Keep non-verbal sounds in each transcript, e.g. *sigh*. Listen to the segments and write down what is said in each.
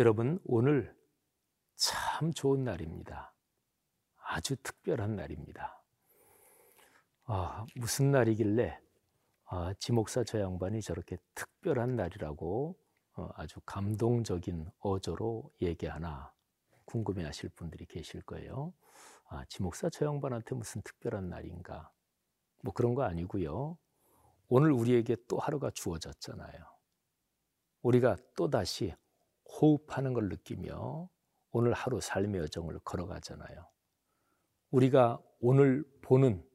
여러분, 오늘 참 좋은 날입니다. 아주 특별한 날입니다. 아, 무슨 날이길래 아, 지목사 저 양반이 저렇게 특별한 날이라고 어, 아주 감동적인 어조로 얘기하나 궁금해 하실 분들이 계실 거예요. 아, 지목사 저 양반한테 무슨 특별한 날인가? 뭐 그런 거 아니고요. 오늘 우리에게 또 하루가 주어졌잖아요. 우리가 또다시 호흡하는 걸 느끼며 오늘 하루 삶의 여정을 걸어가잖아요. 우리가 오늘 보는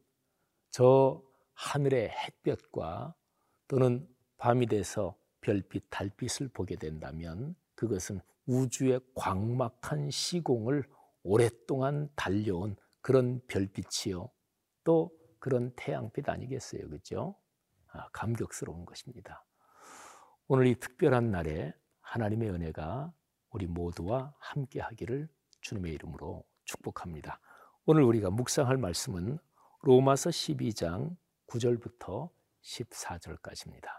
저 하늘의 햇볕과 또는 밤이 돼서 별빛, 달빛을 보게 된다면 그것은 우주의 광막한 시공을 오랫동안 달려온 그런 별빛이요. 또 그런 태양빛 아니겠어요. 그죠? 아, 감격스러운 것입니다. 오늘 이 특별한 날에 하나님의 은혜가 우리 모두와 함께 하기를 주님의 이름으로 축복합니다. 오늘 우리가 묵상할 말씀은 로마서 12장 9절부터 14절까지입니다.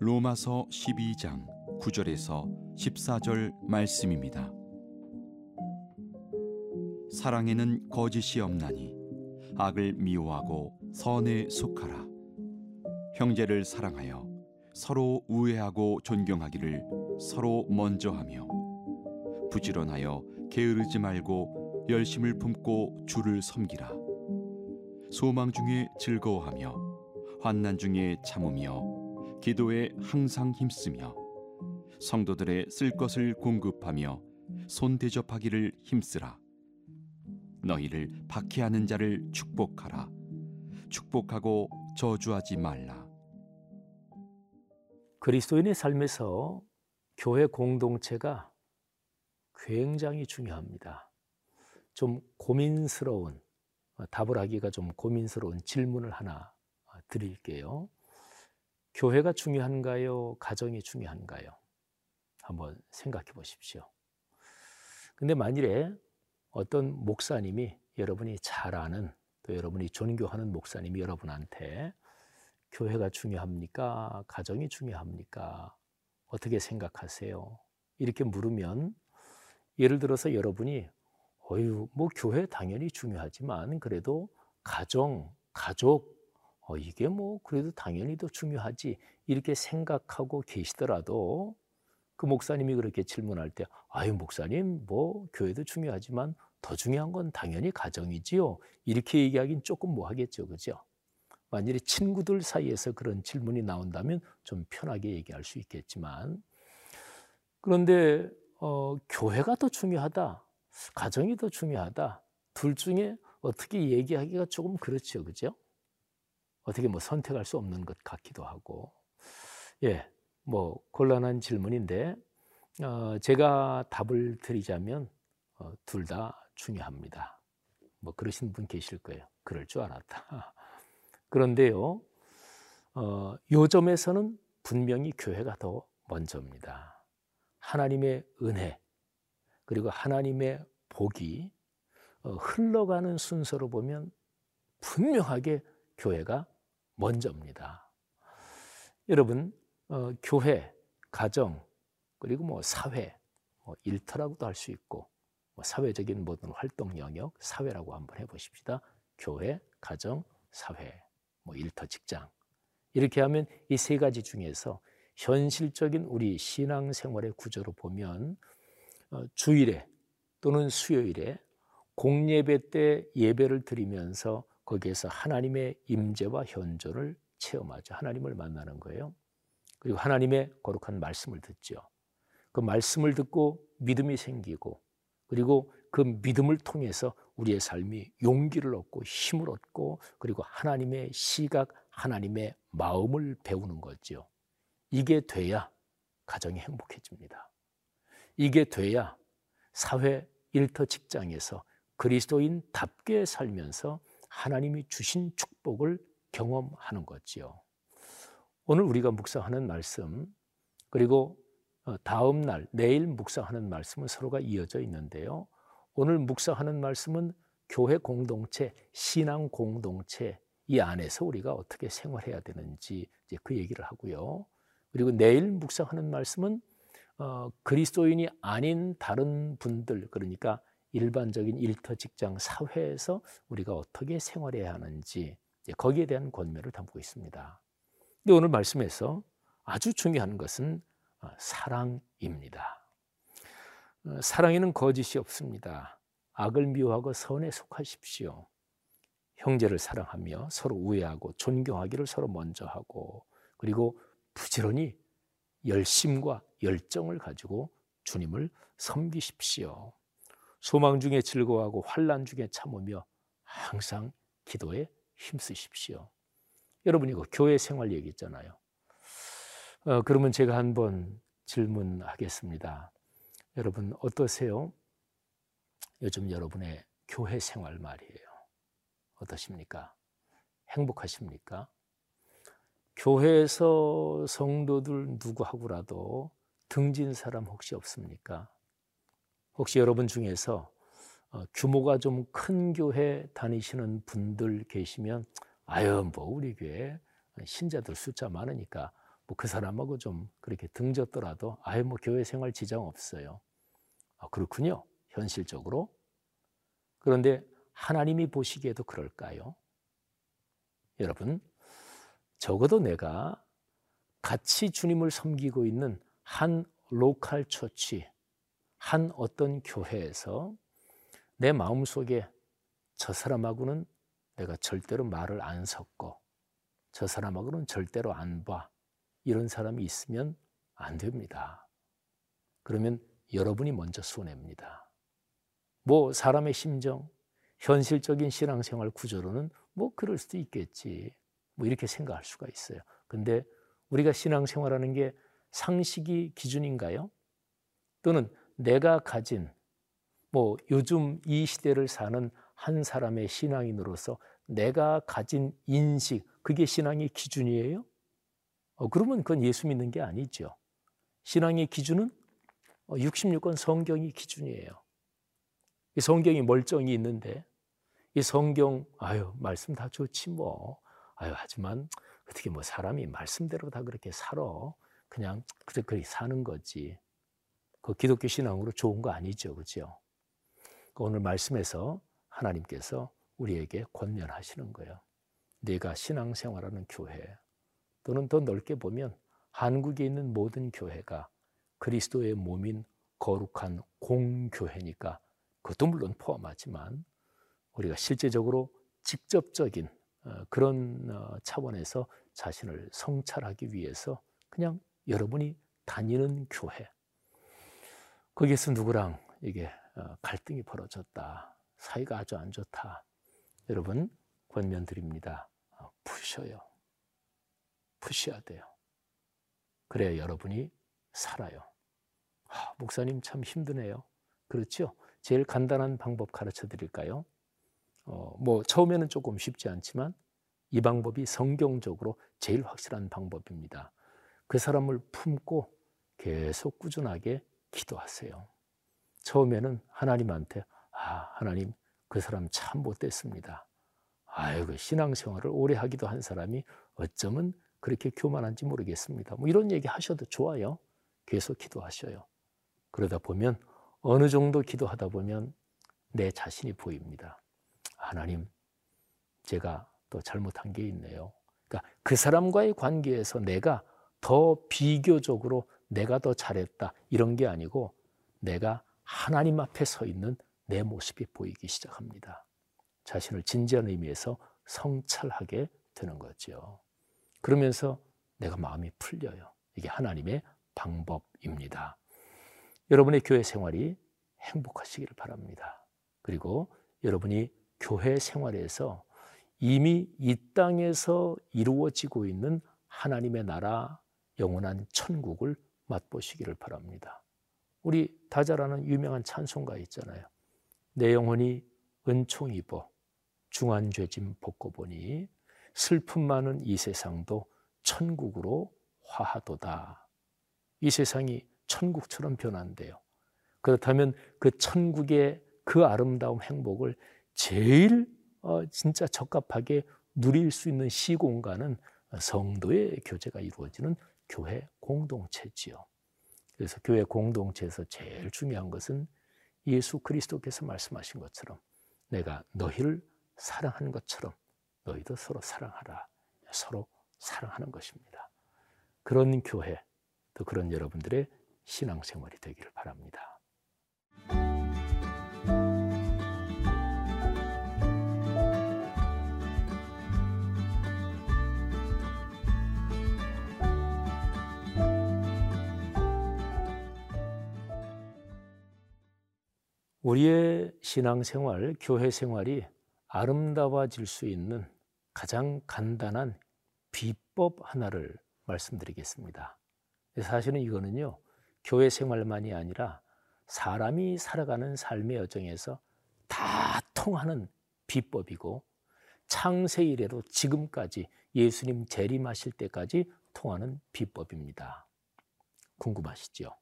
로마서 12장 9절에서 14절 말씀입니다. 사랑에는 거짓이 없나니 악을 미워하고 선에 속하라. 형제를 사랑하여 서로 우애하고 존경하기를 서로 먼저 하며 부지런하여 게으르지 말고 열심을 품고 주를 섬기라. 소망 중에 즐거워하며 환난 중에 참으며 기도에 항상 힘쓰며 성도들의 쓸 것을 공급하며 손 대접하기를 힘쓰라. 너희를 박해하는 자를 축복하라. 축복하고 저주하지 말라. 그리스도인의 삶에서 교회 공동체가 굉장히 중요합니다. 좀 고민스러운 답을 하기가 좀 고민스러운 질문을 하나 드릴게요. 교회가 중요한가요? 가정이 중요한가요? 한번 생각해 보십시오. 근데 만일에 어떤 목사님이 여러분이 잘 아는 또 여러분이 존경하는 목사님이 여러분한테 교회가 중요합니까? 가정이 중요합니까? 어떻게 생각하세요? 이렇게 물으면 예를 들어서 여러분이 어유 뭐 교회 당연히 중요하지만 그래도 가정, 가족 어 이게 뭐 그래도 당연히 더 중요하지 이렇게 생각하고 계시더라도 그 목사님이 그렇게 질문할 때 아유 목사님 뭐 교회도 중요하지만 더 중요한 건 당연히 가정이지요. 이렇게 얘기하긴 조금 뭐 하겠죠. 그죠? 만일에 친구들 사이에서 그런 질문이 나온다면 좀 편하게 얘기할 수 있겠지만 그런데 어, 교회가 더 중요하다, 가정이 더 중요하다. 둘 중에 어떻게 얘기하기가 조금 그렇죠, 그죠? 어떻게 뭐 선택할 수 없는 것 같기도 하고, 예, 뭐 곤란한 질문인데 어, 제가 답을 드리자면 어, 둘다 중요합니다. 뭐 그러신 분 계실 거예요. 그럴 줄 알았다. *laughs* 그런데요, 어, 요점에서는 분명히 교회가 더 먼저입니다. 하나님의 은혜, 그리고 하나님의 복이 어, 흘러가는 순서로 보면 분명하게 교회가 먼저입니다. 여러분, 어, 교회, 가정, 그리고 뭐 사회, 뭐 일터라고도 할 수 있고, 뭐 사회적인 모든 활동 영역, 사회라고 한번 해보십시다. 교회, 가정, 사회, 뭐 일터, 직장. 이렇게 하면 이 세 가지 중에서 현실적인 우리 신앙생활의 구조로 보면 어, 주일에 또는 수요일에 공예배 때 예배를 드리면서 거기에서 하나님의 임재와 현존을 체험하죠. 하나님을 만나는 거예요. 그리고 하나님의 거룩한 말씀을 듣죠. 그 말씀을 듣고 믿음이 생기고 그리고 그 믿음을 통해서 우리의 삶이 용기를 얻고 힘을 얻고 그리고 하나님의 시각, 하나님의 마음을 배우는 거죠. 이게 돼야 가정이 행복해집니다. 이게 돼야 사회 일터 직장에서 그리스도인답게 살면서 하나님이 주신 축복을 경험하는 거지요. 오늘 우리가 묵상하는 말씀 그리고 어, 다음 날 내일 묵상하는 말씀은 서로가 이어져 있는데요. 오늘 묵상하는 말씀은 교회 공동체, 신앙 공동체 이 안에서 우리가 어떻게 생활해야 되는지 이제 그 얘기를 하고요. 그리고 내일 묵상하는 말씀은 어, 그리스도인이 아닌 다른 분들 그러니까 일반적인 일터 직장 사회에서 우리가 어떻게 생활해야 하는지 거기에 대한 권면을 담고 있습니다. 근데 오늘 말씀에서 아주 중요한 것은 어, 사랑입니다. 어, 사랑에는 거짓이 없습니다. 악을 미워하고 선에 속하십시오. 형제를 사랑하며 서로 우애하고 존경하기를 서로 먼저 하고 그리고 부지런히 열심과 열정을 가지고 주님을 섬기십시오. 소망 중에 즐거워하고 환란 중에 참으며 항상 기도에 힘쓰십시오. 여러분 이거 교회 생활 얘기 있잖아요. 어, 그러면 제가 한번 질문하겠습니다. 여러분 어떠세요? 요즘 여러분의 교회 생활 말이에요. 어떠십니까? 행복하십니까? 교회에서 성도들 누구하고라도 등진 사람 혹시 없습니까? 혹시 여러분 중에서 어, 규모가 좀 큰 교회 다니시는 분들 계시면 아유 뭐 우리 교회 신자들 숫자 많으니까 뭐 그 사람하고 좀 그렇게 등졌더라도 아유 뭐 교회 생활 지장 없어요. 아, 그렇군요. 현실적으로. 그런데 하나님이 보시기에도 그럴까요? 여러분, 적어도 내가 같이 주님을 섬기고 있는 한 로컬 처치, 한 어떤 교회에서 내 마음속에 저 사람하고는 내가 절대로 말을 안 섞어. 저 사람하고는 절대로 안 봐. 이런 사람이 있으면 안 됩니다. 그러면 여러분이 먼저 손해입니다. 뭐 사람의 심정, 현실적인 신앙생활 구조로는 뭐 그럴 수도 있겠지. 뭐 이렇게 생각할 수가 있어요. 근데 우리가 신앙생활하는 게 상식이 기준인가요? 또는 내가 가진 뭐 요즘 이 시대를 사는 한 사람의 신앙인으로서 내가 가진 인식 그게 신앙의 기준이에요? 어, 그러면 그건 예수 믿는 게 아니죠. 신앙의 기준은 66권 어, 성경이 기준이에요. 이 성경이 멀쩡히 있는데 이 성경 아유 말씀 다 좋지 뭐 아유 하지만 어떻게 뭐 사람이 말씀대로 다 그렇게 살아 그냥 그렇게 사는 거지 그 기독교 신앙으로 좋은 거 아니죠 그죠 그 오늘 말씀에서 하나님께서 우리에게 권면하시는 거예요. 내가 신앙생활하는 교회 또는 더 넓게 보면 한국에 있는 모든 교회가 그리스도의 몸인 거룩한 공교회니까 그것도 물론 포함하지만 우리가 실제적으로 직접적인 어, 그런 어, 차원에서 자신을 성찰하기 위해서 그냥 여러분이 다니는 교회. 거기에서 누구랑 이게 어, 갈등이 벌어졌다 사이가 아주 안 좋다. 여러분 권면 드립니다. 푸셔요. 푸셔야 돼요. 그래야 여러분이 살아요. 아, 목사님 참 힘드네요. 그렇죠? 제일 간단한 방법 가르쳐 드릴까요? 어, 뭐 처음에는 조금 쉽지 않지만 이 방법이 성경적으로 제일 확실한 방법입니다. 그 사람을 품고 계속 꾸준하게 기도하세요. 처음에는 하나님한테 아 하나님 그 사람 참 못됐습니다. 아이고 신앙생활을 오래 하기도 한 사람이 어쩌면 그렇게 교만한지 모르겠습니다. 뭐 이런 얘기 하셔도 좋아요. 계속 기도하셔요. 그러다 보면 어느 정도 기도하다 보면 내 자신이 보입니다. 하나님, 제가 또 잘못한 게 있네요. 그러니까 그 사람과의 관계에서 내가 더 비교적으로 내가 더 잘했다 이런 게 아니고 내가 하나님 앞에 서 있는 내 모습이 보이기 시작합니다. 자신을 진지한 의미에서 성찰하게 되는 거죠. 그러면서 내가 마음이 풀려요. 이게 하나님의 방법입니다. 여러분의 교회 생활이 행복하시기를 바랍니다. 그리고 여러분이 교회 생활에서 이미 이 땅에서 이루어지고 있는 하나님의 나라 영원한 천국을 맛보시기를 바랍니다. 우리 다잘 아는 유명한 찬송가 있잖아요. 내 영혼이 은총 입어 중한 죄짐 벗고 보니 슬픔 많은 이 세상도 천국으로 화하도다. 이 세상이 천국처럼 변한대요. 그렇다면 그 천국의 그 아름다운 행복을 제일 어, 진짜 적합하게 누릴 수 있는 시공간은 성도의 교제가 이루어지는 교회 공동체지요. 그래서 교회 공동체에서 제일 중요한 것은 예수 그리스도께서 말씀하신 것처럼 내가 너희를 사랑한 것처럼 너희도 서로 사랑하라. 서로 사랑하는 것입니다. 그런 교회, 또 그런 여러분들의 신앙생활이 되기를 바랍니다. 우리의 신앙생활, 교회 생활이 아름다워질 수 있는 가장 간단한 비법 하나를 말씀드리겠습니다. 사실은 이거는요, 교회 생활만이 아니라 사람이 살아가는 삶의 여정에서 다 통하는 비법이고 창세 이래로 지금까지 예수님 재림하실 때까지 통하는 비법입니다. 궁금하시죠?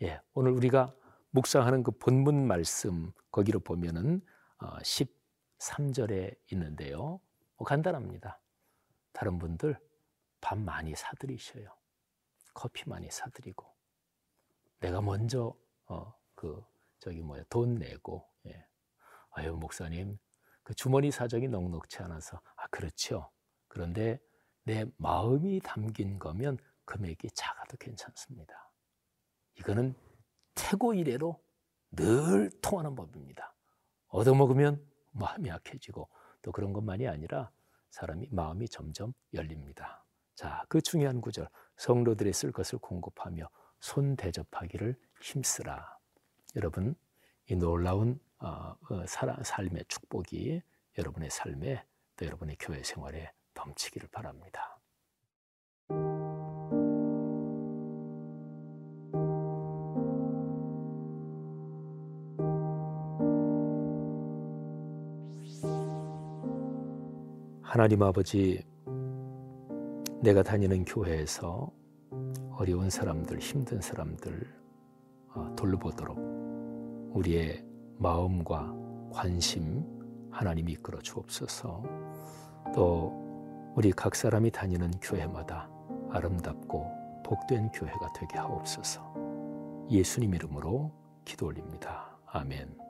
예, 오늘 우리가 묵상하는 그 본문 말씀 거기로 보면은 13절에 어, 있는데요. 뭐 간단합니다. 다른 분들 밥 많이 사드리셔요. 커피 많이 사드리고 내가 먼저 어 그 저기 뭐야 돈 내고 예. 아유 목사님 그 주머니 사정이 넉넉치 않아서 아 그렇죠. 그런데 내 마음이 담긴 거면 금액이 작아도 괜찮습니다. 이거는 태고 이래로 늘 통하는 법입니다. 얻어먹으면 마음이 약해지고 또 그런 것만이 아니라 사람이 마음이 점점 열립니다. 자, 그 중요한 구절 성도들이 쓸 것을 공급하며 손 대접하기를 힘쓰라. 여러분, 이 놀라운 어, 어, 삶의 축복이 여러분의 삶에 또 여러분의 교회 생활에 넘치기를 바랍니다. 하나님 아버지, 내가 다니는 교회에서 어려운 사람들, 힘든 사람들 어, 돌보도록 우리의 마음과 관심 하나님이 이끌어 주옵소서. 또 우리 각 사람이 다니는 교회마다 아름답고 복된 교회가 되게 하옵소서. 예수님 이름으로 기도 올립니다. 아멘.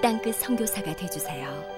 땅끝 성교사가 되주세요